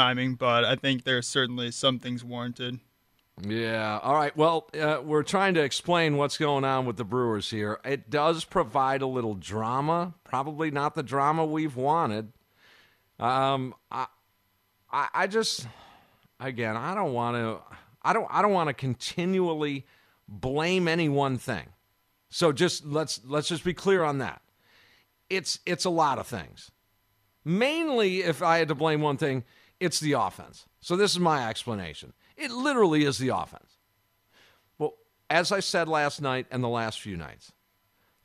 timing, but I think there's certainly some things warranted. Yeah. All right. Well, uh, we're trying to explain what's going on with the Brewers here. It does provide a little drama, probably not the drama we've wanted. Um, I, I, I just, again, I don't want to, I don't, I don't want to continually blame any one thing. So just let's let's just be clear on that. It's it's a lot of things. Mainly, if I had to blame one thing, it's the offense. So this is my explanation. It literally is the offense. Well, as I said last night and the last few nights,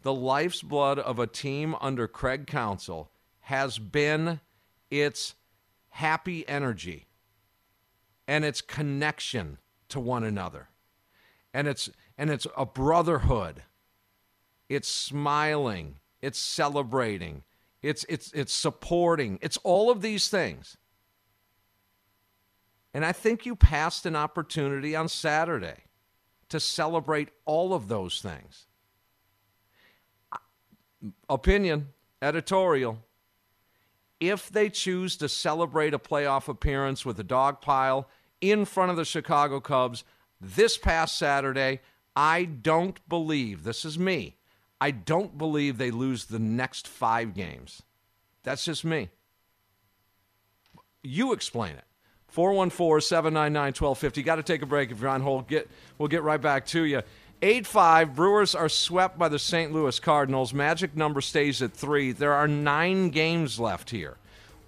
the life's blood of a team under Craig Counsell has been its happy energy and its connection to one another. And it's and it's a brotherhood. It's smiling, it's celebrating, it's it's it's supporting. It's all of these things. And I think you passed an opportunity on Saturday to celebrate all of those things. Opinion, editorial. If they choose to celebrate a playoff appearance with a dog pile in front of the Chicago Cubs this past Saturday, I don't believe, this is me, I don't believe they lose the next five games. That's just me. You explain it. 414 799 1250. Got to take a break if you're on hold. Get, we'll get right back to you. 8 5, Brewers are swept by the St. Louis Cardinals. Magic number stays at three. There are nine games left here.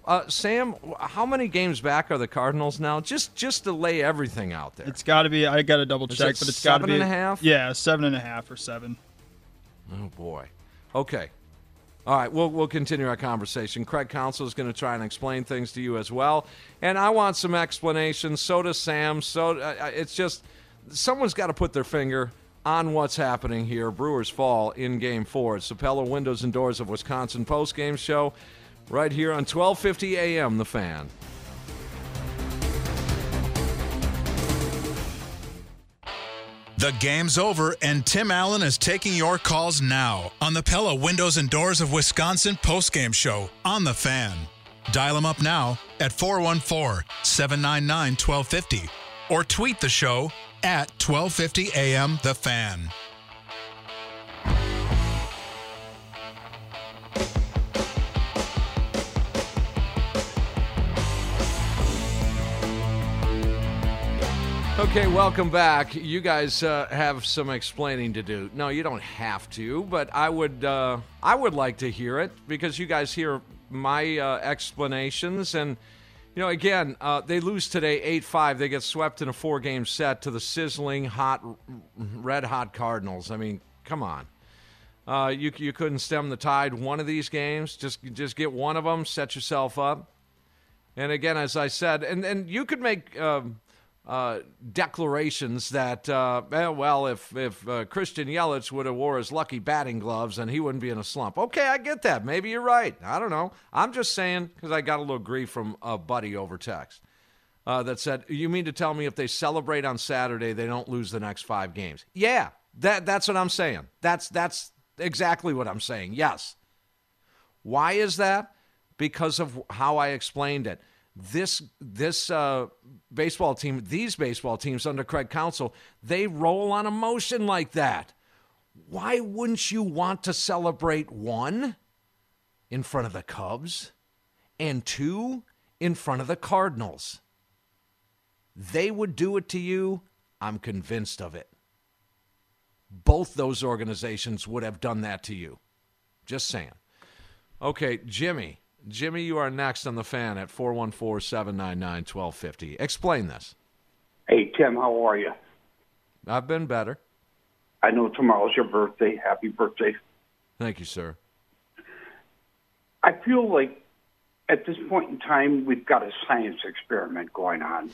Uh, Sam, how many games back are the Cardinals now? Just just to lay everything out there. It's got to be. I got to double check, it but it's got to be and a half? Yeah, seven and a half or seven. Oh boy. Okay. All right, we'll we'll continue our conversation. Craig Counsell is going to try and explain things to you as well, and I want some explanations. So does Sam. So uh, it's just someone's got to put their finger on what's happening here. Brewers fall in Game Four. It's the Pella Windows and Doors of Wisconsin post game show, right here on 12:50 a.m. The Fan. The game's over, and Tim Allen is taking your calls now on the Pella Windows and Doors of Wisconsin postgame show on The Fan. Dial him up now at 414 799 1250 or tweet the show at 1250 AM The Fan. Okay, welcome back. You guys uh, have some explaining to do. No, you don't have to, but I would. Uh, I would like to hear it because you guys hear my uh, explanations, and you know, again, uh, they lose today, eight five. They get swept in a four game set to the sizzling hot, red hot Cardinals. I mean, come on. Uh, you you couldn't stem the tide one of these games. Just just get one of them, set yourself up. And again, as I said, and and you could make. Um, uh, declarations that, uh, eh, well, if if uh, Christian Yelich would have wore his lucky batting gloves, and he wouldn't be in a slump. Okay, I get that. Maybe you're right. I don't know. I'm just saying because I got a little grief from a buddy over text uh, that said, "You mean to tell me if they celebrate on Saturday, they don't lose the next five games?" Yeah, that that's what I'm saying. That's that's exactly what I'm saying. Yes. Why is that? Because of how I explained it this this uh, baseball team, these baseball teams under Craig Counsell, they roll on emotion like that. Why wouldn't you want to celebrate one in front of the Cubs and two in front of the Cardinals? they would do it to you, I'm convinced of it. Both those organizations would have done that to you. Just saying. Okay, Jimmy. Jimmy, you are next on the fan at 414 799 1250. Explain this. Hey, Tim, how are you? I've been better. I know tomorrow's your birthday. Happy birthday. Thank you, sir. I feel like at this point in time, we've got a science experiment going on.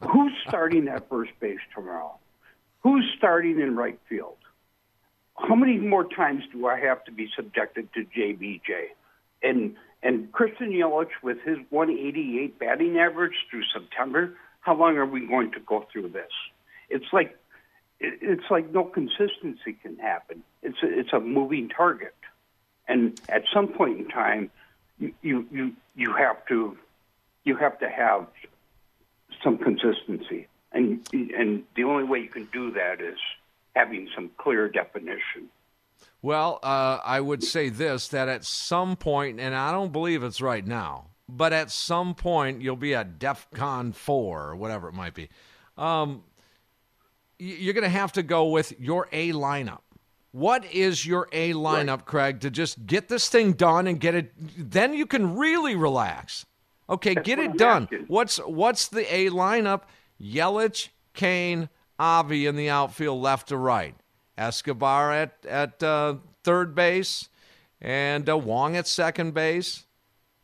Who's starting at first base tomorrow? Who's starting in right field? How many more times do I have to be subjected to JBJ? And and Christian Yelich with his 188 batting average through September, how long are we going to go through this? It's like it's like no consistency can happen. It's a, it's a moving target, and at some point in time, you you you have to you have to have some consistency, and and the only way you can do that is having some clear definition. Well, uh, I would say this that at some point, and I don't believe it's right now, but at some point you'll be at DEF CON 4 or whatever it might be. Um, you're going to have to go with your A lineup. What is your A lineup, right. Craig, to just get this thing done and get it? Then you can really relax. Okay, That's get it done. Asking. What's what's the A lineup? Yelich, Cain, Avi in the outfield, left to right. Escobar at at uh, third base, and uh, Wong at second base.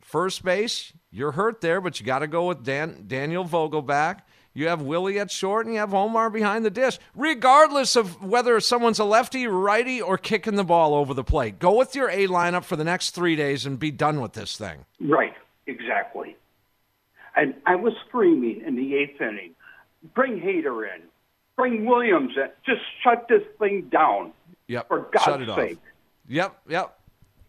First base, you're hurt there, but you got to go with Dan, Daniel Vogelbach. You have Willie at short, and you have Omar behind the dish, regardless of whether someone's a lefty, righty, or kicking the ball over the plate. Go with your A lineup for the next three days and be done with this thing. Right, exactly. And I was screaming in the eighth inning, bring Hader in, bring Williams in, just shut this thing down. Yep. For God's sake. Off. Yep, yep.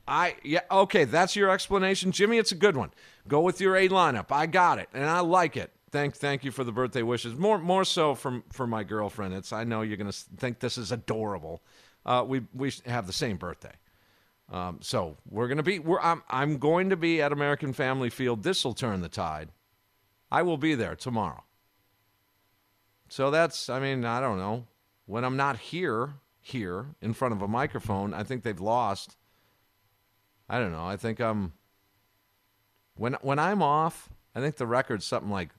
I yeah okay, that's your explanation, Jimmy. It's a good one. Go with your A lineup. I got it, and I like it. Thank thank you for the birthday wishes. More more so from for my girlfriend. It's I know you're gonna think this is adorable. Uh, we we have the same birthday, um, so we're gonna be. We're, I'm I'm going to be at American Family Field. This will turn the tide. I will be there tomorrow. So that's I mean I don't know when I'm not here here in front of a microphone. I think they've lost. I don't know. I think I'm when when I'm off. I think the record's something like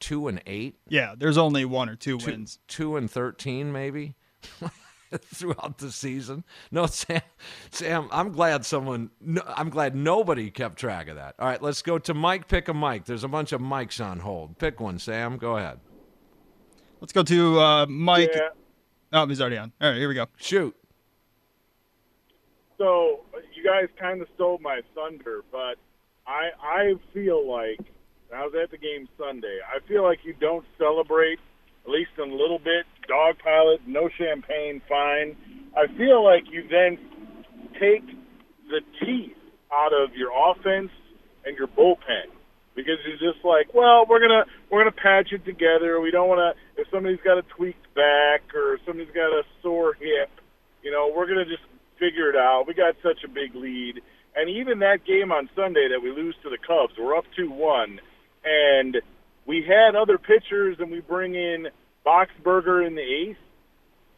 two and eight. Yeah, there's only one or two, two wins. Two and thirteen, maybe. throughout the season. No, Sam, Sam, I'm glad someone, no, I'm glad nobody kept track of that. All right, let's go to Mike. Pick a mic. There's a bunch of mics on hold. Pick one, Sam. Go ahead. Let's go to uh, Mike. Yeah. Oh, he's already on. All right, here we go. Shoot. So you guys kind of stole my thunder, but I I feel like I was at the game Sunday. I feel like you don't celebrate, at least in a little bit. Dog pilot, no champagne, fine. I feel like you then take the teeth out of your offense and your bullpen because you're just like, well, we're gonna we're gonna patch it together. We don't want to if somebody's got a tweaked back or somebody's got a sore hip, you know, we're gonna just figure it out. We got such a big lead, and even that game on Sunday that we lose to the Cubs, we're up two one and we had other pitchers, and we bring in Boxberger in the eighth,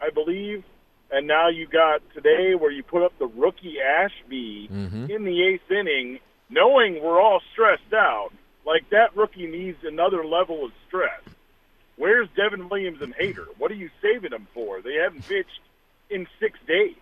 I believe, and now you got today where you put up the rookie Ashby mm-hmm. in the eighth inning, knowing we're all stressed out. Like that rookie needs another level of stress. Where's Devin Williams and Hader? What are you saving them for? They haven't pitched in six days.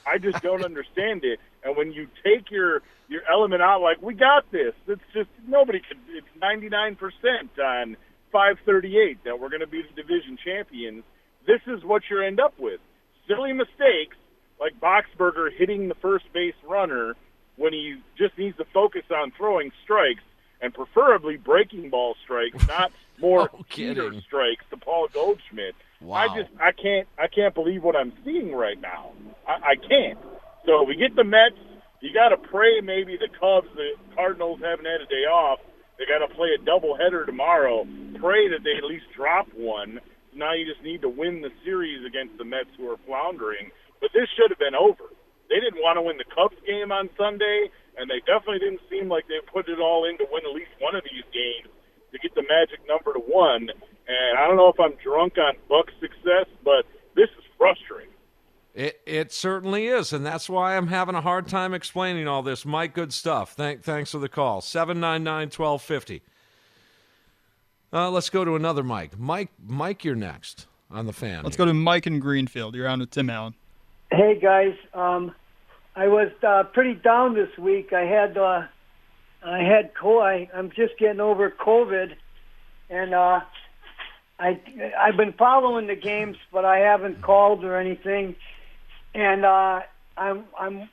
I just don't understand it. And when you take your your element out, like we got this, it's just nobody could. It's ninety nine percent on five thirty eight that we're going to be the division champions. This is what you end up with: silly mistakes like Boxberger hitting the first base runner when he just needs to focus on throwing strikes and preferably breaking ball strikes, not more oh, no heater strikes to Paul Goldschmidt. Wow. I just I can't I can't believe what I'm seeing right now. I, I can't. So we get the Mets. You got to pray maybe the Cubs, the Cardinals haven't had a day off. They got to play a doubleheader tomorrow. Pray that they at least drop one. Now you just need to win the series against the Mets, who are floundering. But this should have been over. They didn't want to win the Cubs game on Sunday, and they definitely didn't seem like they put it all in to win at least one of these games to get the magic number to one. And I don't know if I'm drunk on Buck's success, but this is frustrating. It it certainly is, and that's why I'm having a hard time explaining all this. Mike, good stuff. Thank thanks for the call. 799-1250. Uh, let's go to another Mike. Mike, Mike, you're next on the fan. Let's go to Mike in Greenfield. You're on with Tim Allen. Hey guys, um, I was uh, pretty down this week. I had uh, I had co- I, I'm just getting over COVID, and uh, I I've been following the games, but I haven't called or anything, and uh, I'm I'm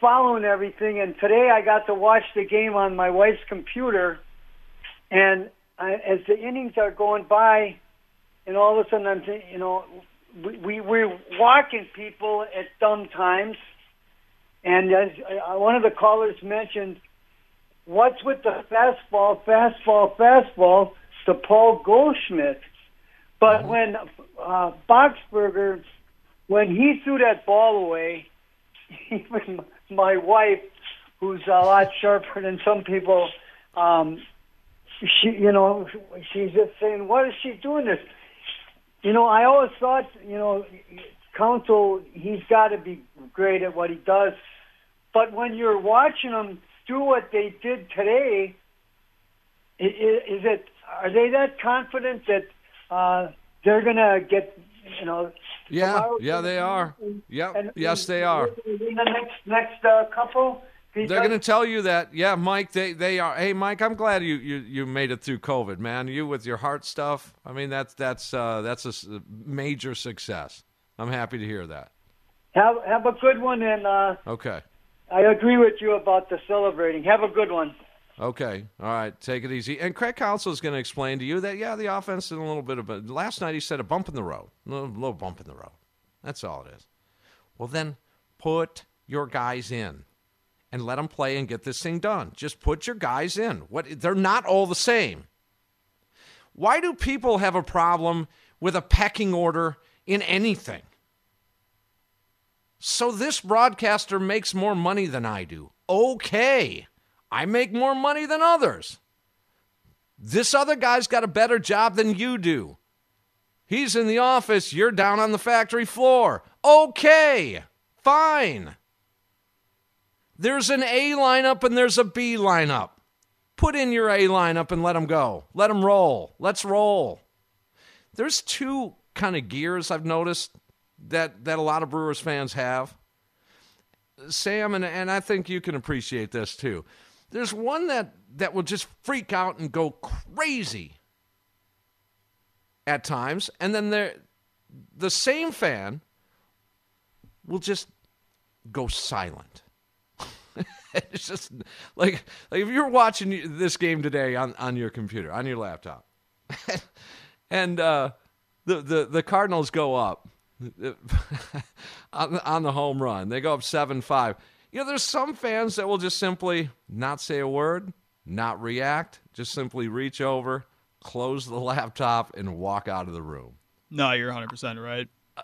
following everything. And today I got to watch the game on my wife's computer, and I, as the innings are going by, and all of a sudden I'm you know we, we we're walking people at dumb times, and as uh, one of the callers mentioned, what's with the fastball, fastball, fastball to Paul Goldschmidt? But when uh, Boxberger, when he threw that ball away, even my wife, who's a lot sharper than some people, um, she, you know, she's just saying, "What is she doing this?" You know, I always thought, you know, Counsell, he's got to be great at what he does. But when you're watching them do what they did today, is it? Are they that confident that uh, they're gonna get? You know. Yeah, yeah, they are. Yep, and- yes, they are. In the next next uh, couple. They're going to tell you that. Yeah, Mike, they, they are. Hey, Mike, I'm glad you, you, you made it through COVID, man. You with your heart stuff. I mean, that's that's uh, that's a major success. I'm happy to hear that. Have have a good one, and uh, Okay. I agree with you about the celebrating. Have a good one. Okay. All right. Take it easy. And Craig Counsell is going to explain to you that, yeah, the offense did a little bit of a. Last night he said a bump in the road. A little, little bump in the road. That's all it is. Well, then put your guys in and let them play and get this thing done. Just put your guys in. What They're not all the same. Why do people have a problem with a pecking order in anything? So this broadcaster makes more money than I do. Okay. I make more money than others. This other guy's got a better job than you do. He's in the office, you're down on the factory floor. Okay. Fine. There's an A lineup and there's a B lineup. Put in your A lineup and let them go. Let them roll. Let's roll. There's two kind of gears I've noticed that that a lot of Brewers fans have. Sam, and, and I think you can appreciate this too. There's one that, that will just freak out and go crazy at times, and then there the same fan will just go silent. it's just like like if you're watching this game today on, on your computer, on your laptop, and uh, the, the the Cardinals go up on, on the home run. They go up 7 5. You know, there's some fans that will just simply not say a word, not react, just simply reach over, close the laptop, and walk out of the room. No, you're 100% right. Uh,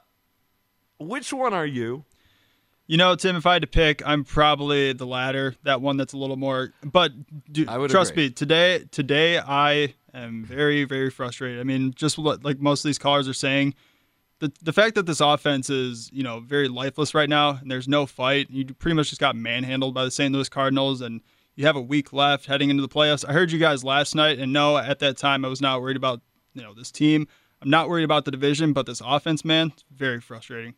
which one are you? You know, Tim, if I had to pick, I'm probably the latter, that one that's a little more. But would trust agree. me, today, today I am very, very frustrated. I mean, just like most of these callers are saying, the the fact that this offense is, you know, very lifeless right now, and there's no fight. You pretty much just got manhandled by the St. Louis Cardinals, and you have a week left heading into the playoffs. I heard you guys last night, and no, at that time I was not worried about you know this team. I'm not worried about the division, but this offense, man, it's very frustrating.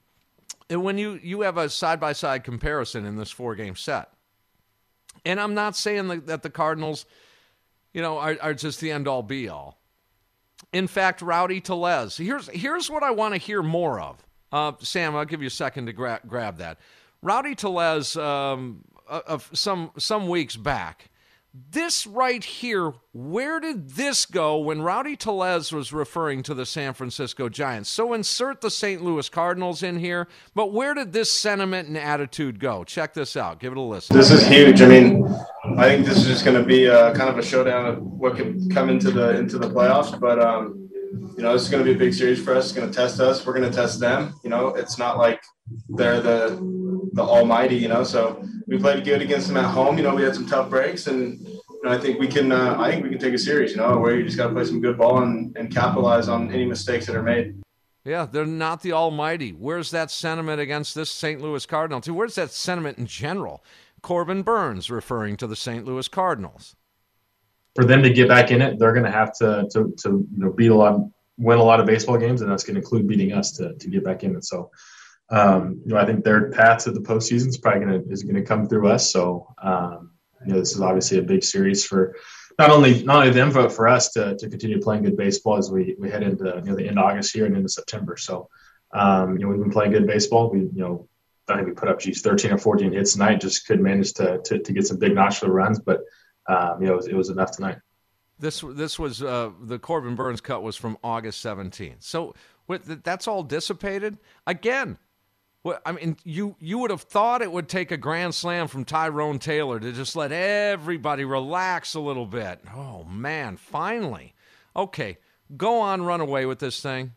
And when you you have a side by side comparison in this four game set, and I'm not saying that, the Cardinals, you know, are, are just the end all be all. In fact, Rowdy Tellez. Here's here's what I want to hear more of. Uh, Sam, I'll give you a second to gra- grab that. Rowdy Tellez, um, uh, of some some weeks back. This right here, where did this go when Rowdy Tellez was referring to the San Francisco Giants? So insert the St. Louis Cardinals in here, but where did this sentiment and attitude go? Check this out. Give it a listen. This is huge. I mean, I think this is just going to be a, kind of a showdown of what could come into the into the playoffs. But um, you know, this is going to be a big series for us. It's going to test us. We're going to test them. You know, it's not like they're the the almighty. You know, so we played good against them at home. You know, we had some tough breaks, and you know, I think we can. Uh, I think we can take a series. You know, where you just got to play some good ball and, and capitalize on any mistakes that are made. Yeah, they're not the almighty. Where's that sentiment against this St. Louis Cardinal team? Where's that sentiment in general? Corbin Burnes referring to the St. Louis Cardinals. For them to get back in it, they're going to have to to to you know, beat a lot, win a lot of baseball games, and that's going to include beating us to to get back in it. So, um, you know, I think their path to the postseason is probably going to is going to come through us. So, um, you know, this is obviously a big series for not only not only them but for us to, to continue playing good baseball as we, we head into you know the end of August here and into September. So um, you know we've been playing good baseball. We you know I think we put up geez 13 or 14 hits tonight. Just couldn't manage to to, to get some big notchable runs, but um, you know it was, it was enough tonight. This this was uh, the Corbin Burnes cut was from August 17th. So with, that's all dissipated again. Well, I mean, you you would have thought it would take a grand slam from Tyrone Taylor to just let everybody relax a little bit. Oh man, finally. Okay, go on, run away with this thing.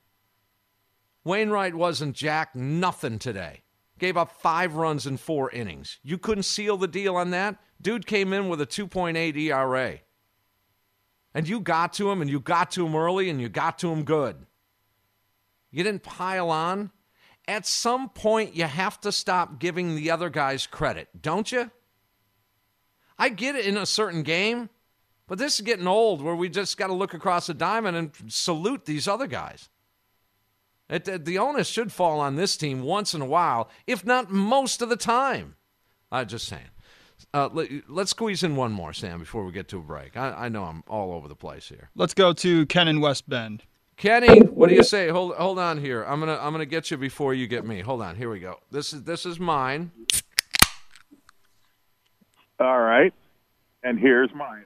Wainwright wasn't jack nothing today. Gave up five runs in four innings. You couldn't seal the deal on that. Dude came in with a 2.8 ERA. And you got to him, and you got to him early, and you got to him good. You didn't pile on at some point you have to stop giving the other guys credit, don't you? I get it in a certain game, but this is getting old where we just got to look across the diamond and salute these other guys. It, the onus should fall on this team once in a while, if not most of the time. I'm just saying. Uh, let, us squeeze in one more, Sam, before we get to a break. I, I know I'm all over the place here. Let's go to Ken in West Bend. Kenny, what do you say? Hold hold on here. I'm gonna I'm gonna get you before you get me. Hold on. Here we go. This is this is mine. All right, and here's mine.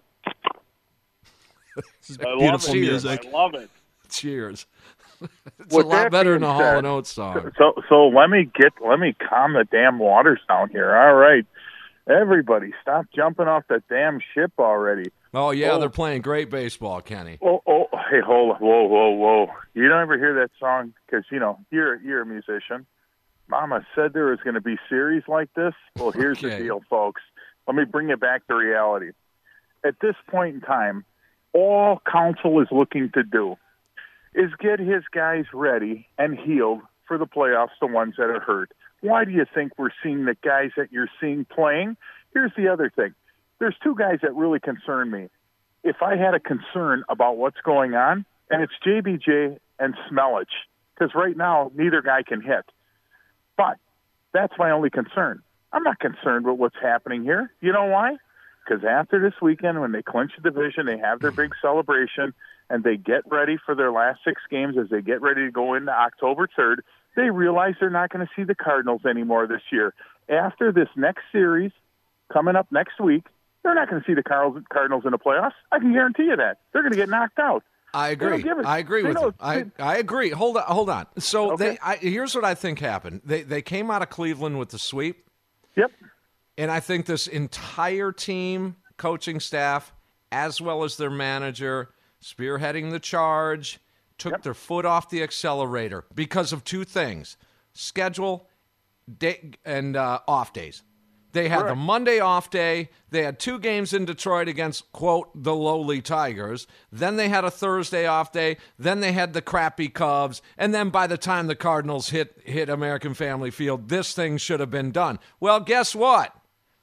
this is I beautiful music. I love it. Cheers. it's With a lot better than a Hall and Oates song. So so let me get let me calm the damn waters down here. All right, everybody, stop jumping off the damn ship already. Oh yeah, oh. they're playing great baseball, Kenny. Oh, oh, hey, hold on, whoa, whoa, whoa! You don't ever hear that song because you know you're you're a musician. Mama said there was going to be series like this. Well, here's okay. the deal, folks. Let me bring it back to reality. At this point in time, all Counsell is looking to do is get his guys ready and healed for the playoffs, the ones that are hurt. Why do you think we're seeing the guys that you're seeing playing? Here's the other thing there's two guys that really concern me. If I had a concern about what's going on, and it's JBJ and Smelich, because right now neither guy can hit. But that's my only concern. I'm not concerned with what's happening here. You know why? Because after this weekend, when they clinch the division, they have their big celebration, and they get ready for their last six games as they get ready to go into October 3rd, they realize they're not going to see the Cardinals anymore this year. After this next series coming up next week, they're not going to see the Cardinals in the playoffs. I can guarantee you that. They're going to get knocked out. I agree. I agree with you. I, I agree. Hold on. Hold on. So okay. they, I, here's what I think happened. They they came out of Cleveland with the sweep. Yep. And I think this entire team, coaching staff, as well as their manager, spearheading the charge, took yep. their foot off the accelerator because of two things: schedule, day, and uh, off days. They had Correct. the Monday off day. They had two games in Detroit against, quote, the lowly Tigers. Then they had a Thursday off day. Then they had the crappy Cubs. And then by the time the Cardinals hit, hit American Family Field, this thing should have been done. Well, guess what?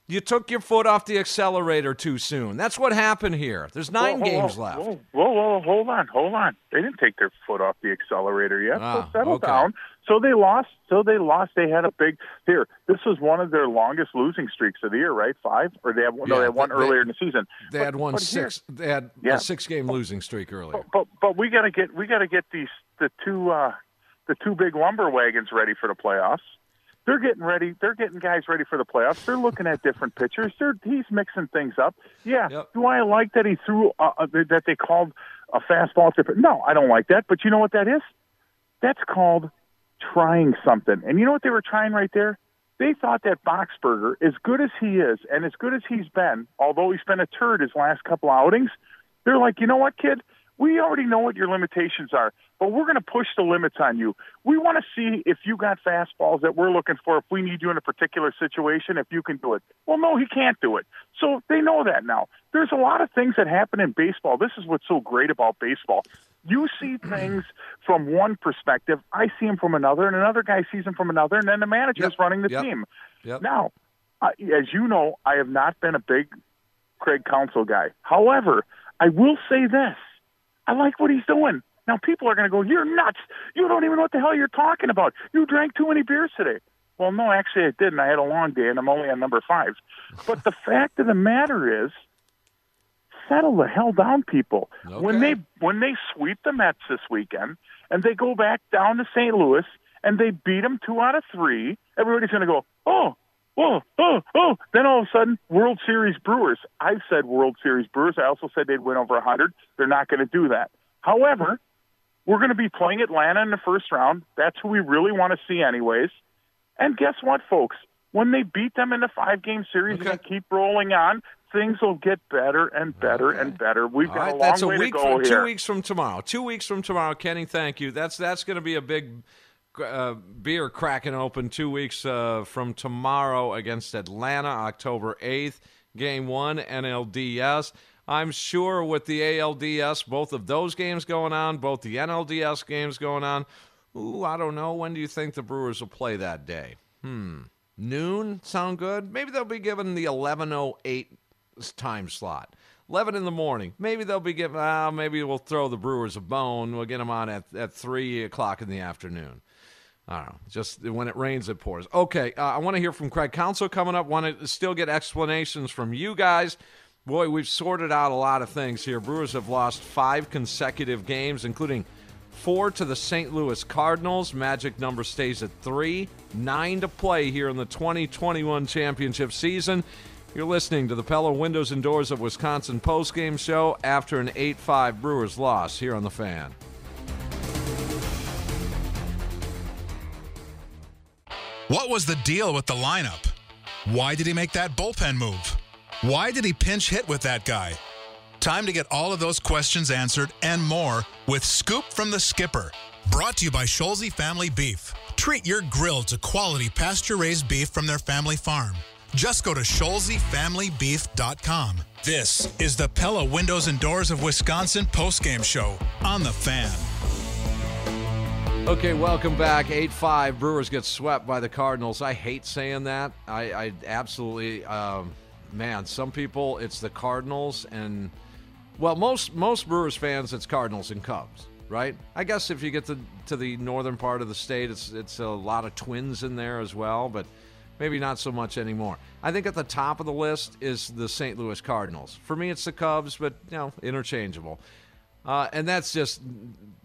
You took your foot off the accelerator too soon. That's what happened here. There's nine whoa, whoa, games whoa, left. Whoa, whoa, whoa, hold on, hold on. They didn't take their foot off the accelerator yet. Ah, so settle okay. down. So they lost. So they lost. They had a big here. This was one of their longest losing streaks of the year, right? Five, or they have yeah, no, they had one they, earlier in the season. They but, had one six. Here, they had yeah. a six game losing streak earlier. But, but, but we got to get we got to get these the two uh, the two big lumber wagons ready for the playoffs. They're getting ready. They're getting guys ready for the playoffs. They're looking at different pitchers. They're, he's mixing things up. Yeah. Yep. Do I like that he threw uh, uh that they called a fastball? To, no, I don't like that. But you know what that is? That's called trying something. And you know what they were trying right there? They thought that Boxberger, as good as he is and as good as he's been, although he's been a turd his last couple outings, they're like, you know what, kid? We already know what your limitations are, but we're going to push the limits on you. We want to see if you got fastballs that we're looking for. If we need you in a particular situation, if you can do it. Well, no, he can't do it. So they know that now. There's a lot of things that happen in baseball. This is what's so great about baseball. You see things from one perspective, I see them from another, and another guy sees them from another, and then the manager's Yep. running the Yep. team. Yep. Now, uh, as you know, I have not been a big Craig Counsell guy. However, I will say this: I like what he's doing. Now, people are going to go, "You're nuts! You don't even know what the hell you're talking about. You drank too many beers today." Well, no, actually, I didn't. I had a long day, and I'm only on number five. But the fact of the matter is, settle the hell down, people. When they when they sweep the Mets this weekend and they go back down to St. Louis and they beat them two out of three, everybody's going to go, oh, oh, oh, oh. Then all of a sudden, World Series Brewers. I've said World Series Brewers. I also said they'd win over a hundred. They're not going to do that. However, we're going to be playing Atlanta in the first round. That's who we really want to see, anyways. And guess what, folks? When they beat them in the five game series and keep rolling on, things will get better and better and better. We've All got right, a long that's a way week to go from, here. two weeks from tomorrow. Two weeks from tomorrow, Kenny. Thank you. That's that's going to be a big uh, beer cracking open. Two weeks uh, from tomorrow against Atlanta, October eighth, game one, NLDS. I'm sure with the ALDS, both of those games going on, both the NLDS games going on. Ooh, I don't know. When do you think the Brewers will play that day? Hmm. Noon sound good? Maybe they'll be given the 11:08 time slot. 11 in the morning. Maybe they'll be given. Uh, maybe we'll throw the Brewers a bone. We'll get them on at at three o'clock in the afternoon. I don't know. Just when it rains, it pours. Okay, uh, I want to hear from Craig Counsell coming up. Want to still get explanations from you guys. Boy, we've sorted out a lot of things here. Brewers have lost five consecutive games, including four to the St. Louis Cardinals. Magic number stays at three. Nine to play here in the 2021 championship season. You're listening to the Pella Windows and Doors of Wisconsin postgame show after an 8 5 Brewers loss here on the fan. What was the deal with the lineup? Why did he make that bullpen move? Why did he pinch hit with that guy? Time to get all of those questions answered and more with Scoop from the Skipper. Brought to you by Scholze Family Beef. Treat your grill to quality pasture raised beef from their family farm. Just go to ScholzeFamilyBeef.com. This is the Pella Windows and Doors of Wisconsin postgame show on the fan. Okay, welcome back. 8 5. Brewers get swept by the Cardinals. I hate saying that. I, I absolutely, um, man, some people, it's the Cardinals, and, well, most, most Brewers fans, it's Cardinals and Cubs, right? I guess if you get to, to the northern part of the state, it's, it's a lot of twins in there as well, but maybe not so much anymore. I think at the top of the list is the St. Louis Cardinals. For me, it's the Cubs, but, you know, interchangeable. Uh, and that's just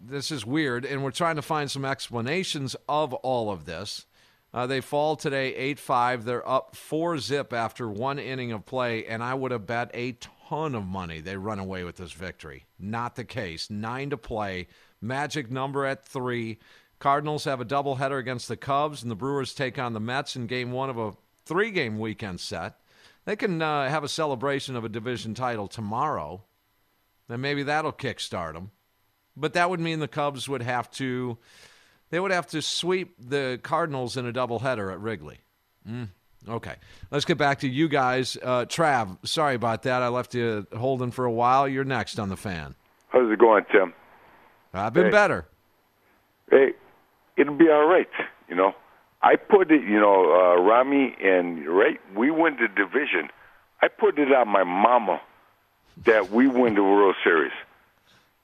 this is weird, and we're trying to find some explanations of all of this. Uh, they fall today 8 5. They're up four zip after one inning of play, and I would have bet a ton of money they run away with this victory. Not the case. Nine to play. Magic number at three. Cardinals have a doubleheader against the Cubs, and the Brewers take on the Mets in game one of a three game weekend set. They can uh, have a celebration of a division title tomorrow then maybe that'll kickstart them. But that would mean the Cubs would have to they would have to sweep the Cardinals in a doubleheader at Wrigley. Mm, okay, let's get back to you guys. Uh, Trav, sorry about that. I left you holding for a while. You're next on the fan. How's it going, Tim? I've been Hey. better. Hey, it'll be all right. You know, I put it. You know, uh, Rami and right, we win the division. I put it on my mama that we win the World Series.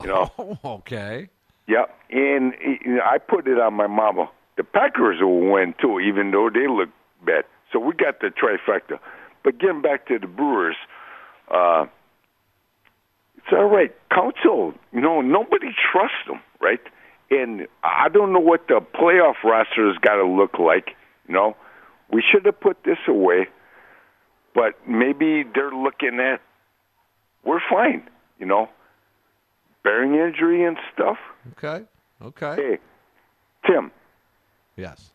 You know, okay. yeah, and you know, I put it on my mama. The Packers will win too, even though they look bad. So we got the trifecta. But getting back to the Brewers, uh, it's all right. Counsell, you know, nobody trusts them, right? And I don't know what the playoff roster has got to look like. You know, we should have put this away, but maybe they're looking at we're fine. You know, bearing injury and stuff. Okay. Okay. Hey, Tim, Yes.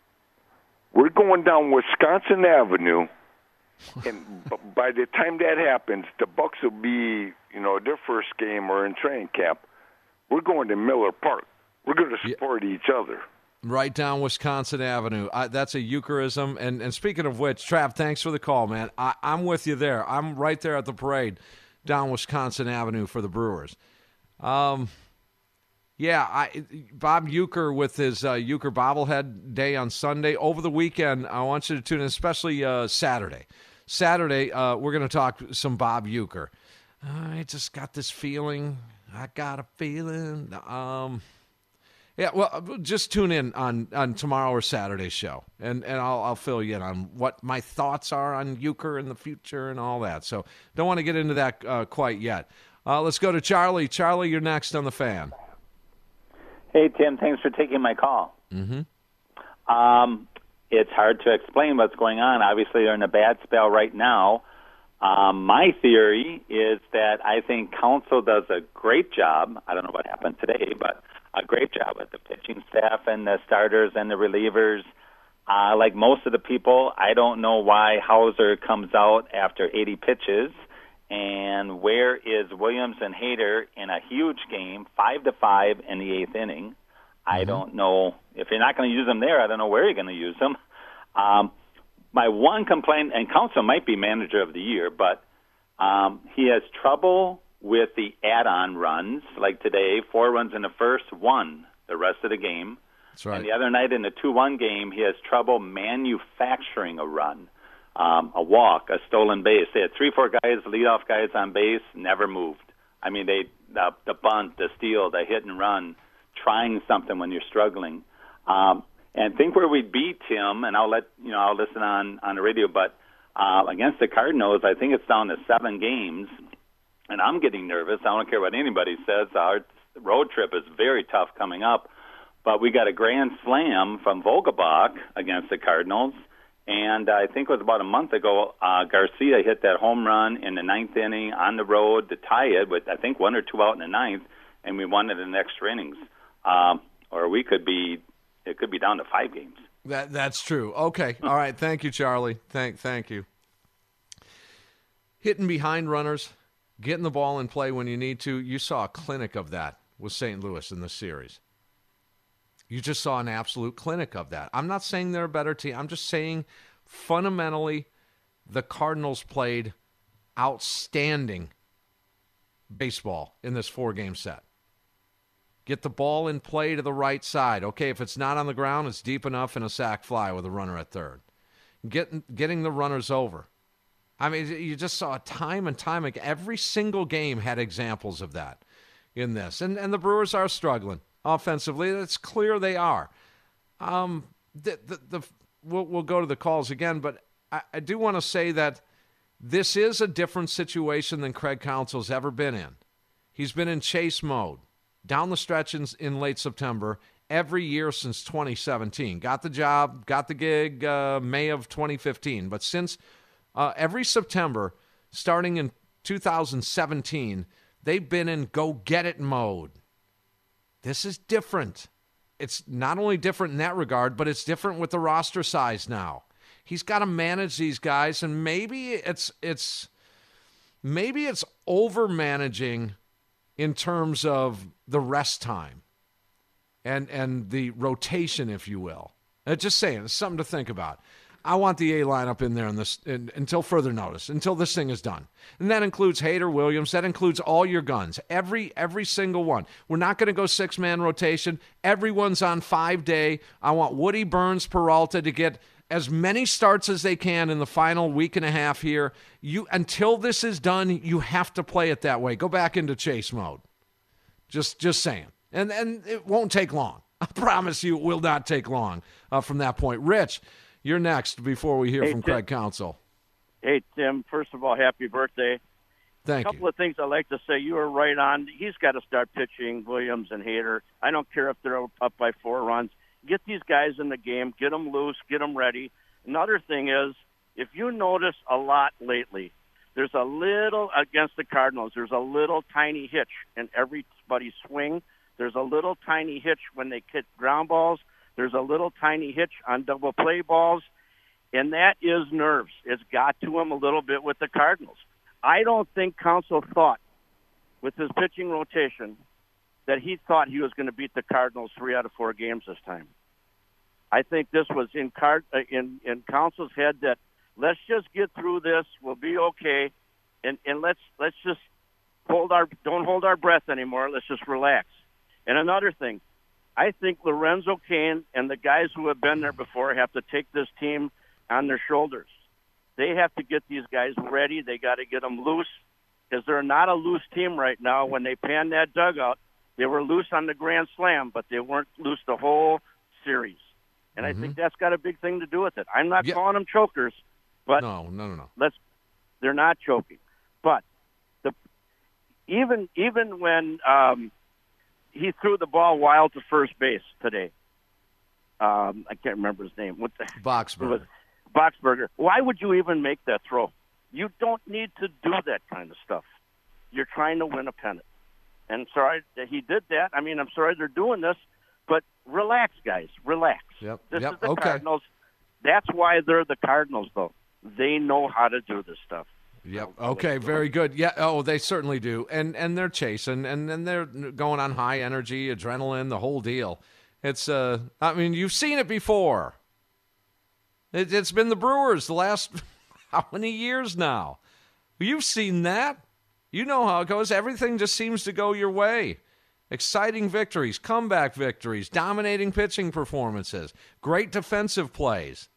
we're going down Wisconsin Avenue, and b- by the time that happens, the Bucks will be, you know, their first game or in training camp. We're going to Miller Park. We're going to support each other. Right down Wisconsin Avenue. I, that's a Ueckerism. And, and speaking of which, Trav, thanks for the call, man. I, I'm with you there. I'm right there at the parade down Wisconsin Avenue for the Brewers. Um, yeah, I, Bob Uecker with his uh, Uecker bobblehead day on Sunday. Over the weekend, I want you to tune in, especially uh, Saturday. Saturday, uh, we're going to talk some Bob Uecker. I just got this feeling. I got a feeling. Um, yeah, well, just tune in on, on tomorrow or Saturday's show, and, and I'll, I'll fill you in on what my thoughts are on Uecker in the future and all that. So don't want to get into that uh, quite yet. Uh, let's go to Charlie. Charlie, you're next on the fan. Hey, Tim, thanks for taking my call. Mm-hmm. Um, it's hard to explain what's going on. Obviously, they're in a bad spell right now. Um, my theory is that I think Counsell does a great job. I don't know what happened today, but a great job with the pitching staff and the starters and the relievers. Uh, like most of the people, I don't know why Houser comes out after 80 pitches. And where is Williams and Hader in a huge game, five to five in the eighth inning? I don't know if you're not going to use them there. I don't know where you're going to use them. Um, my one complaint, and Counsell might be manager of the year, but um, he has trouble with the add-on runs. Like today, four runs in the first, one the rest of the game. That's right. And the other night in the two-one game, he has trouble manufacturing a run, um, a walk, a stolen base. They had three, four guys, leadoff guys on base, never moved. I mean, they the, the bunt, the steal, the hit and run, trying something when you're struggling. Um, and think where we'd be, Tim. And I'll let you know. I'll listen on on the radio, but uh, against the Cardinals, I think it's down to seven games, and I'm getting nervous. I don't care what anybody says. Our road trip is very tough coming up, but we got a grand slam from Vogelbach against the Cardinals. And I think it was about a month ago, uh, Garcia hit that home run in the ninth inning on the road to tie it with, I think, one or two out in the ninth, and we won it in the extra innings. Um, or we could be, it could be down to five games. That that's true. Okay. All right. Thank you, Charlie. Thank thank you. Hitting behind runners, getting the ball in play when you need to. You saw a clinic of that with St. Louis in this series. You just saw an absolute clinic of that. I'm not saying they're a better team. I'm just saying fundamentally the Cardinals played outstanding baseball in this four game set. Get the ball in play to the right side. Okay, if it's not on the ground, it's deep enough in a sac fly with a runner at third. Getting getting the runners over. I mean, you just saw time and time again. Every single game had examples of that in this, and and the Brewers are struggling offensively. It's clear they are. Um, the the, the we'll we'll go to the calls again, but I, I do want to say that this is a different situation than Craig Counsell's ever been in. He's been in chase mode down the stretch in, in late September every year since 2017. Got the job, got the gig uh, May of 2015. But since uh, every September, starting in 2017, they've been in go get it mode. This is different. It's not only different in that regard, but it's different with the roster size now. He's got to manage these guys, and maybe it's it's maybe it's over managing in terms of the rest time and and the rotation, if you will. Uh, just saying, it's something to think about. I want the A lineup in there in this in, until further notice, until this thing is done, and that includes Hader Williams. That includes all your guns, every every single one. We're not going to go six man rotation. Everyone's on five day. I want Woody Burnes Peralta to get as many starts as they can in the final week and a half here. You until this is done, you have to play it that way. Go back into chase mode. Just just saying, and and it won't take long. I promise you, it will not take long uh, from that point. Rich, you're next before we hear Hey, from Tim. Craig Counsell. Hey, Tim, first of all, happy birthday. Thank you. a couple of things I'd like to say. You were right on. He's got to start pitching Williams and Hader. I don't care if they're up by four runs. Get these guys in the game, get them loose, get them ready. Another thing is, if you notice a lot lately, there's a little against the Cardinals. There's a little tiny hitch in everybody's swing. There's a little tiny hitch when they hit ground balls. There's a little tiny hitch on double play balls, and that is nerves. It's got to him a little bit with the Cardinals. I don't think Counsell thought with his pitching rotation that he thought he was going to beat the Cardinals three out of four games this time. I think this was in card uh, in in Counsell's head that let's just get through this. We'll be okay, and and let's let's just hold our don't hold our breath anymore. Let's just relax. And another thing, I think Lorenzo Cain and the guys who have been there before have to take this team on their shoulders. They have to get these guys ready. They got to get them loose because they're not a loose team right now. When they panned that dugout, they were loose on the Grand Slam, but they weren't loose the whole series. And I think that's got a big thing to do with it. I'm not Yeah. calling them chokers, but No, no, no, no. let's they're not choking. But the even even when um, he threw the ball wild to first base today, um, I can't remember his name. What the Boxberger. Boxberger. Why would you even make that throw? You don't need to do that kind of stuff. You're trying to win a pennant. And sorry that he did that. I mean, I'm sorry they're doing this, but relax, guys. Relax. Yep. This yep. is the okay. Cardinals. That's why they're the Cardinals, though. They know how to do this stuff. Yep. Okay. Very good. Yeah. Oh, they certainly do. And and they're chasing, and and they're going on high energy, adrenaline, the whole deal. It's uh. I mean, you've seen it before. It, it's been the Brewers the last how many years now? You've seen that. You know how it goes. Everything just seems to go your way. Exciting victories, comeback victories, dominating pitching performances, great defensive plays.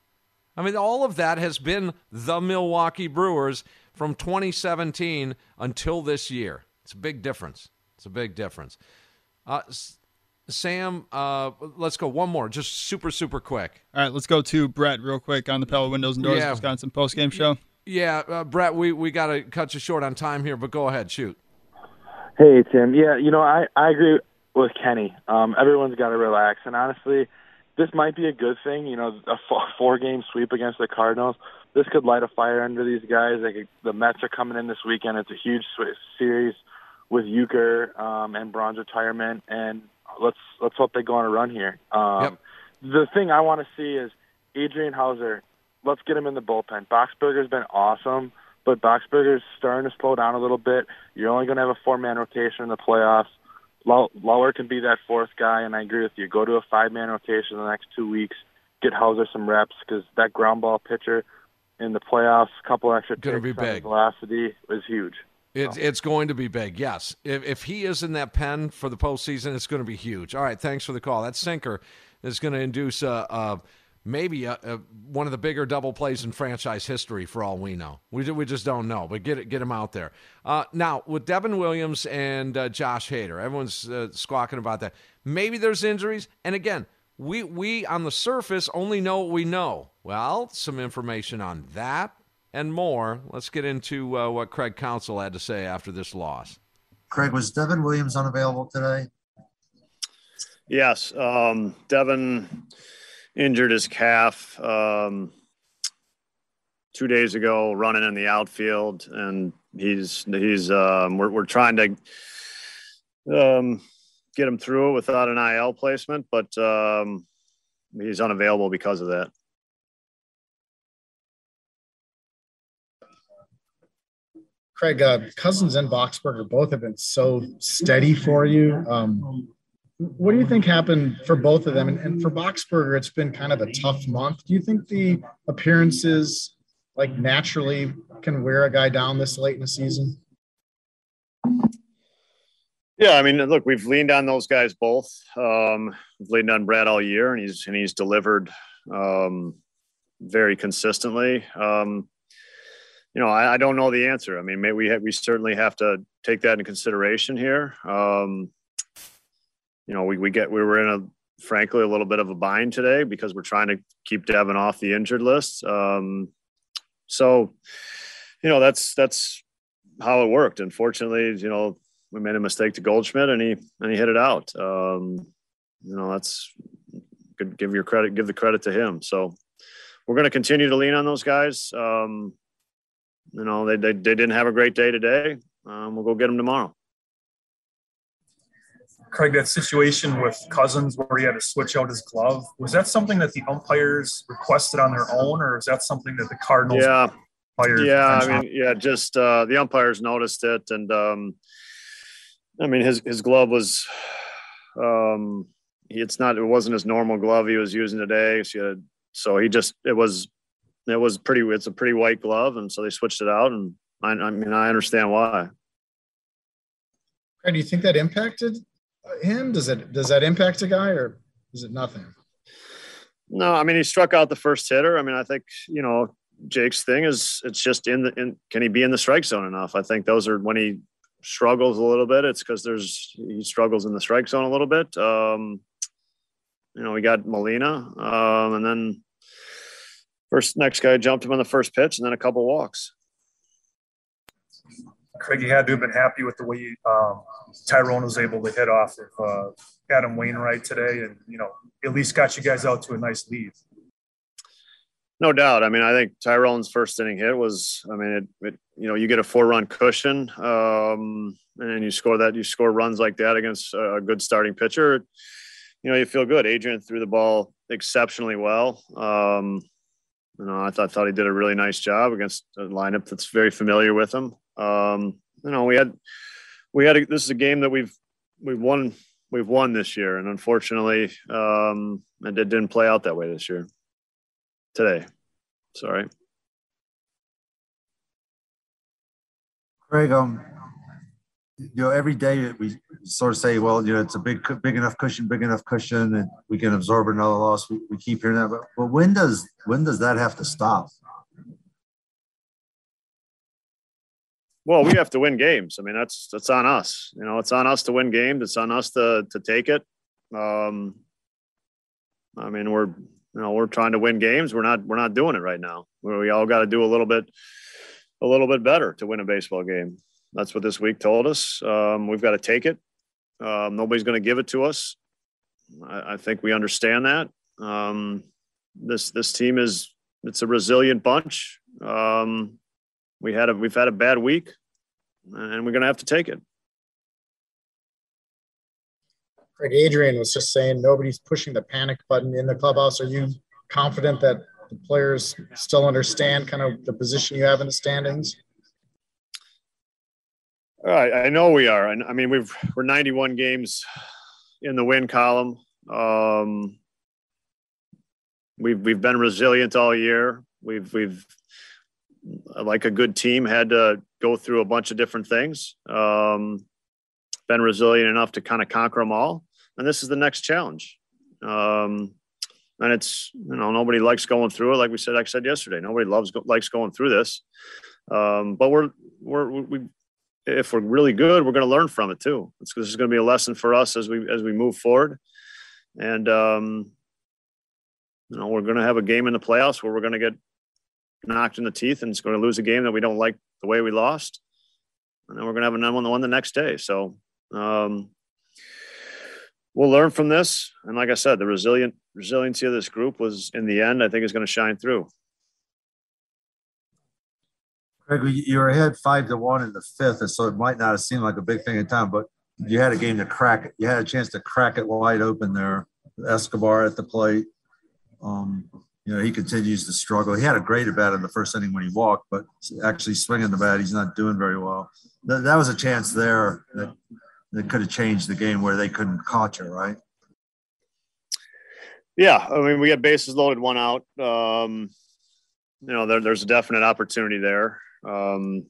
I mean, all of that has been the Milwaukee Brewers from 2017 until this year. It's a big difference. It's a big difference. Uh, Sam, uh, let's go one more, just super, super quick. All right, let's go to Brett real quick on the Pella Windows and Doors Yeah. Wisconsin postgame show. Yeah, uh, Brett, we, we got to cut you short on time here, but go ahead, shoot. Hey Tim, yeah, you know I I agree with Kenny. Um, everyone's got to relax, and honestly, this might be a good thing. You know, a four game sweep against the Cardinals. This could light a fire under these guys. Like the Mets are coming in this weekend. It's a huge series with Uecker um, and Braun's retirement, and let's let's hope they go on a run here. Um, The thing I want to see is Adrian Houser. Let's get him in the bullpen. Boxberger's been awesome, but Boxberger's starting to slow down a little bit. You're only going to have a four-man rotation in the playoffs. Low- Lauer can be that fourth guy, and I agree with you. Go to a five-man rotation in the next two weeks. Get Houser some reps because that ground ball pitcher in the playoffs, A couple extra Gonna be ticks on his big. velocity is huge. It's it's going to be big. Yes, if if he is in that pen for the postseason, it's going to be huge. All right, thanks for the call. That sinker is going to induce uh, uh maybe a, a, one of the bigger double plays in franchise history for all we know. We we just don't know, but get it get him out there. Uh, now with Devin Williams and uh, Josh Hader, everyone's uh, squawking about that. Maybe there's injuries, and again. We, we on the surface only know what we know. Well, some information on that and more. Let's get into uh, what Craig Counsell had to say after this loss. Craig, was Devin Williams unavailable today? Yes, um, Devin injured his calf um, two days ago, running in the outfield, and he's he's um, we're we're trying to um, get him through it without an IL placement, but um, he's unavailable because of that. Craig, uh, Cousins and Boxberger both have been so steady for you. Um, what do you think happened for both of them? And, and for Boxberger, it's been kind of a tough month. Do you think the appearances, like naturally, can wear a guy down this late in the season? Yeah, I mean, look, we've leaned on those guys both. Um, we've leaned on Brad all year, and he's and he's delivered um, very consistently. Um, you know, I, I don't know the answer. I mean, we have, we certainly have to take that into consideration here. Um, you know, we we get we were in a frankly a little bit of a bind today because we're trying to keep Devin off the injured list. Um, so, you know, that's that's how it worked. Unfortunately, you know, we made a mistake to Goldschmidt and he and he hit it out. Um, you know, that's good. Give your credit, give the credit to him. So we're going to continue to lean on those guys. Um, you know, they, they they didn't have a great day today. Um, we'll go get them tomorrow. Craig, that situation with Cousins where he had to switch out his glove, was that something that the umpires requested on their own, or is that something that the Cardinals Yeah. Yeah, I mean, yeah, just uh, the umpires noticed it, and um, I mean, his his glove was Um, it's not. It wasn't his normal glove he was using today. So he, had, so he just. It was. It was pretty. It's a pretty white glove, and so they switched it out. And I, I mean, I understand why. Craig, do you think that impacted him? Does it? Does that impact a guy, or is it nothing? No, I mean he struck out the first hitter. I mean, I think you know Jake's thing is it's just in the in. Can he be in the strike zone enough? I think those are when he struggles a little bit. It's because there's he struggles in the strike zone a little bit. Um, you know, we got Molina, um, and then first next guy jumped him on the first pitch, and then a couple walks. Craig, you had to have been happy with the way um, Tyrone was able to hit off of uh, Adam Wainwright today, and you know, at least got you guys out to a nice lead. No doubt. I mean, I think Tyrone's first inning hit was. I mean, it, it you know, you get a four run cushion, um, and you score that. You score runs like that against a good starting pitcher. You know, you feel good. Adrian threw the ball exceptionally well. Um, you know, I thought thought he did a really nice job against a lineup that's very familiar with him. Um, you know, we had we had a, this is a game that we've we've won we've won this year, and unfortunately, um, it didn't play out that way this year. Today, sorry. Craig, um, you know, every day we sort of say, well, you know, it's a big, big enough cushion, big enough cushion, and we can absorb another loss. We, we keep hearing that, but, but when does when does that have to stop? Well, we have to win games. I mean, that's that's on us. You know, it's on us to win games. It's on us to to take it. Um, I mean, we're you know we're trying to win games. We're not we're not doing it right now. We all got to do a little bit a little bit better to win a baseball game. That's what this week told us. Um, we've got to take it. Um, nobody's going to give it to us. I, I think we understand that. Um, this this team is it's a resilient bunch. Um, we had a we've had a bad week, and we're going to have to take it. Craig Adrian was just saying nobody's pushing the panic button in the clubhouse. Are you confident that the players still understand kind of the position you have in the standings? All right, I know we are. I mean, we've we're 91 games in the win column. Um, we've we've been resilient all year. We've we've like a good team had to go through a bunch of different things. Um, been resilient enough to kind of conquer them all, and this is the next challenge. Um, and it's you know nobody likes going through it. Like we said, I said yesterday, nobody loves likes going through this. Um, but we're we're we if we're really good, we're going to learn from it too. It's, this is going to be a lesson for us as we as we move forward, and um, you know we're going to have a game in the playoffs where we're going to get knocked in the teeth and it's going to lose a game that we don't like the way we lost, and then we're going to have another one the one the next day. So um, we'll learn from this, and like I said, the resilient resiliency of this group was in the end, I think, is going to shine through. Craig, you were ahead five to one in the fifth, and so it might not have seemed like a big thing in time, but you had a game to crack it. You had a chance to crack it wide open there. Escobar at the plate. Um, you know, he continues to struggle. He had a great at bat in the first inning when he walked, but actually swinging the bat, he's not doing very well. That, that was a chance there that, that could have changed the game where they couldn't catch it, right? Yeah, I mean, we had bases loaded, one out. Um, you know, there, there's a definite opportunity there. Um,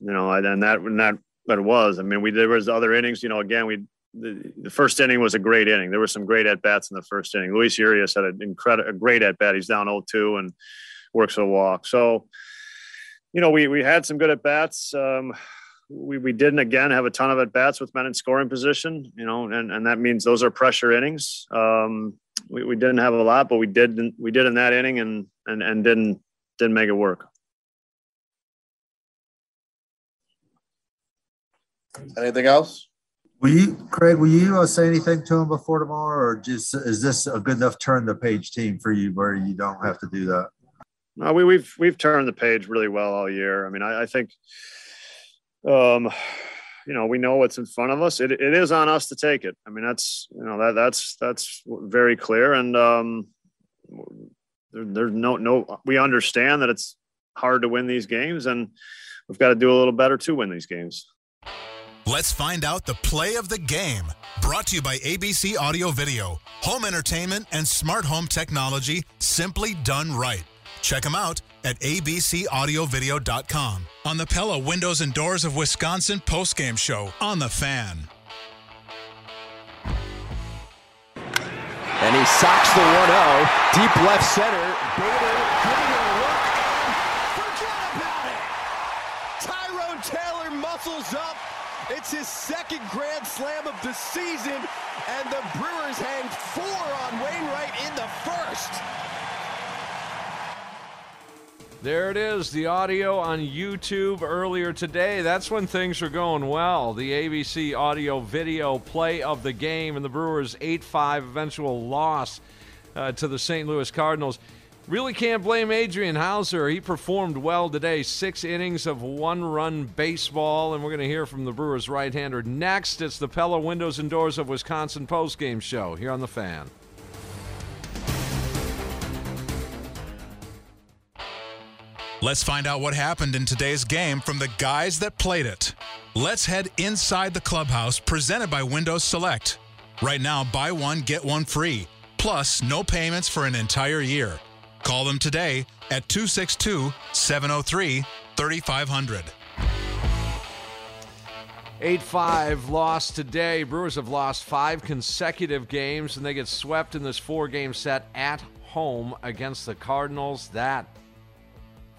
you know, and that and that that was. I mean, we there was other innings. You know, again, we the, the first inning was a great inning. There were some great at bats in the first inning. Luis Urias had an incredible, a great at bat. He's down 0-2 and works a walk. So, you know, we we had some good at bats. Um, we, we didn't again have a ton of at bats with men in scoring position, you know, and, and that means those are pressure innings. Um, we, we didn't have a lot, but we did we did in that inning and and and didn't didn't make it work. Anything else? Will you, Craig? Will you uh, say anything to him before tomorrow, or just is this a good enough turn the page team for you where you don't have to do that? No, we, we've we've turned the page really well all year. I mean, I, I think, um, you know, we know what's in front of us. It, it is on us to take it. I mean, that's you know that that's that's very clear, and um, there, there's no no. We understand that it's hard to win these games, and we've got to do a little better to win these games. Let's find out the play of the game. Brought to you by ABC Audio Video, home entertainment and smart home technology simply done right. Check them out at abcaudiovideo.com on the Pella Windows and Doors of Wisconsin postgame show on the Fan. And he socks the 1-0 deep left center. Bader giving a look. Forget about it. Tyrone Taylor muscles up. It's his second grand slam of the season, and the Brewers hang four on Wainwright in the first. There it is, the audio on YouTube earlier today. That's when things were going well. The ABC audio video play of the game and the Brewers' 8 5 eventual loss uh, to the St. Louis Cardinals. Really can't blame Adrian Houser. He performed well today. Six innings of one run baseball, and we're going to hear from the Brewers' right hander next. It's the Pella Windows and Doors of Wisconsin postgame show here on The Fan. Let's find out what happened in today's game from the guys that played it. Let's head inside the clubhouse presented by Windows Select. Right now, buy one, get one free, plus no payments for an entire year. Call them today at 262 703 3500. 8 5 loss today. Brewers have lost five consecutive games, and they get swept in this four game set at home against the Cardinals. That,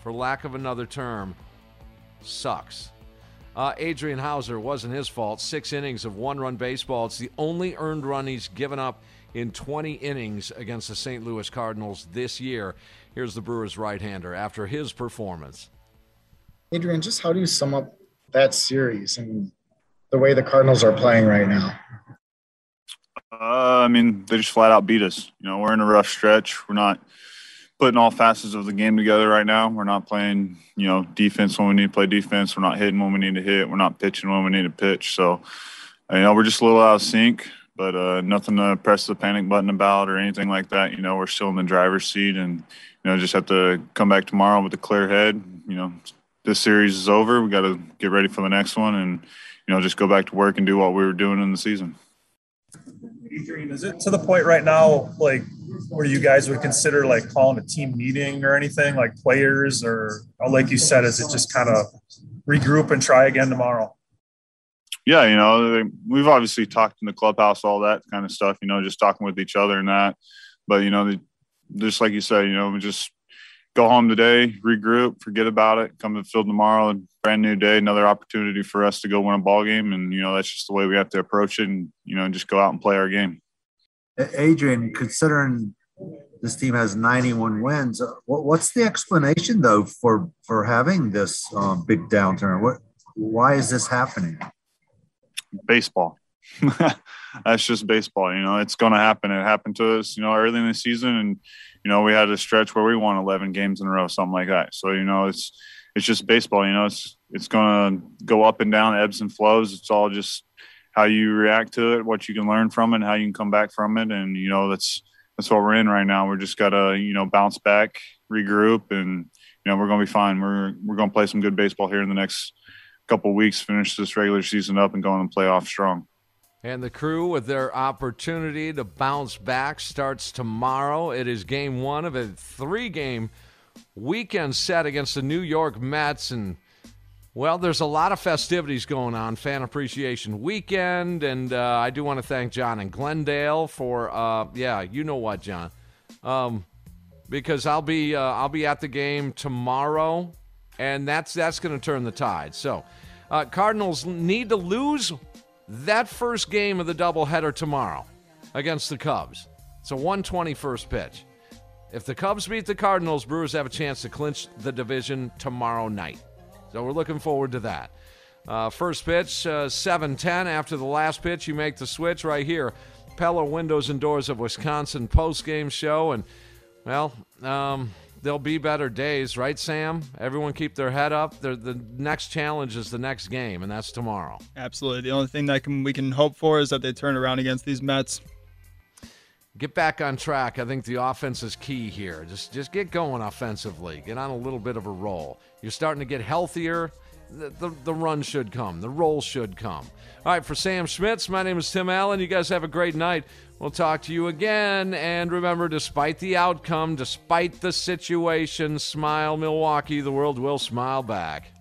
for lack of another term, sucks. Uh, Adrian Houser wasn't his fault. Six innings of one run baseball. It's the only earned run he's given up in 20 innings against the St. Louis Cardinals this year. Here's the Brewers right hander after his performance. Adrian, just how do you sum up that series and the way the Cardinals are playing right now? Uh, I mean, they just flat out beat us. You know, we're in a rough stretch. We're not putting all facets of the game together right now. We're not playing, you know, defense when we need to play defense. We're not hitting when we need to hit. We're not pitching when we need to pitch. So, you know, we're just a little out of sync, but uh, nothing to press the panic button about or anything like that. You know, we're still in the driver's seat and, you know, just have to come back tomorrow with a clear head. You know, this series is over. We got to get ready for the next one and, you know, just go back to work and do what we were doing in the season. Is it to the point right now, like where you guys would consider like calling a team meeting or anything, like players, or like you said, is it just kind of regroup and try again tomorrow? Yeah, you know, we've obviously talked in the clubhouse, all that kind of stuff. You know, just talking with each other and that. But you know, just like you said, you know, we just go home today, regroup, forget about it, come to the field tomorrow, and brand new day, another opportunity for us to go win a ball game. And, you know, that's just the way we have to approach it and, you know, just go out and play our game. Adrian, considering this team has 91 wins, uh, what's the explanation though for, for having this um, big downturn? What, why is this happening? Baseball. That's just baseball. You know, it's going to happen. It happened to us, you know, early in the season and, you know, we had a stretch where we won 11 games in a row, something like that. So, you know, it's, it's just baseball, you know, it's, it's going to go up and down, ebbs and flows. It's all just how you react to it, what you can learn from it, how you can come back from it. And, you know, that's, that's what we're in right now. We're just got to, you know, bounce back, regroup, and, you know, we're going to be fine. We're, we're going to play some good baseball here in the next couple weeks, finish this regular season up and go on and play off strong. And the crew, with their opportunity to bounce back, starts tomorrow. It is game one of a three game weekend set against the New York Mets. And, well, there's a lot of festivities going on. Fan Appreciation Weekend. And uh, I do want to thank John and Glendale for, uh, yeah, you know what, John. Um, because I'll be uh, I'll be at the game tomorrow, and that's that's going to turn the tide. So, uh, Cardinals need to lose that first game of the doubleheader tomorrow against the Cubs. It's a 121st pitch. If the Cubs beat the Cardinals, Brewers have a chance to clinch the division tomorrow night. So we're looking forward to that. Uh, first pitch, uh, 7:10. After the last pitch, you make the switch right here. Pella Windows and Doors of Wisconsin post game show, and well, um, there'll be better days, right, Sam? Everyone keep their head up. They're, the next challenge is the next game, and that's tomorrow. Absolutely. The only thing that can, we can hope for is that they turn around against these Mets. Get back on track. I think the offense is key here. Just just get going offensively. Get on a little bit of a roll. You're starting to get healthier. The, the, the run should come, the roll should come. All right, for Sam Schmitz, my name is Tim Allen. You guys have a great night. We'll talk to you again. And remember, despite the outcome, despite the situation, smile, Milwaukee. The world will smile back.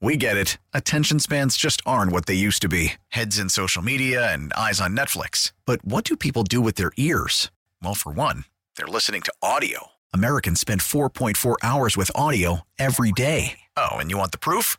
We get it. Attention spans just aren't what they used to be heads in social media and eyes on Netflix. But what do people do with their ears? Well, for one, they're listening to audio. Americans spend 4.4 hours with audio every day. Oh, and you want the proof?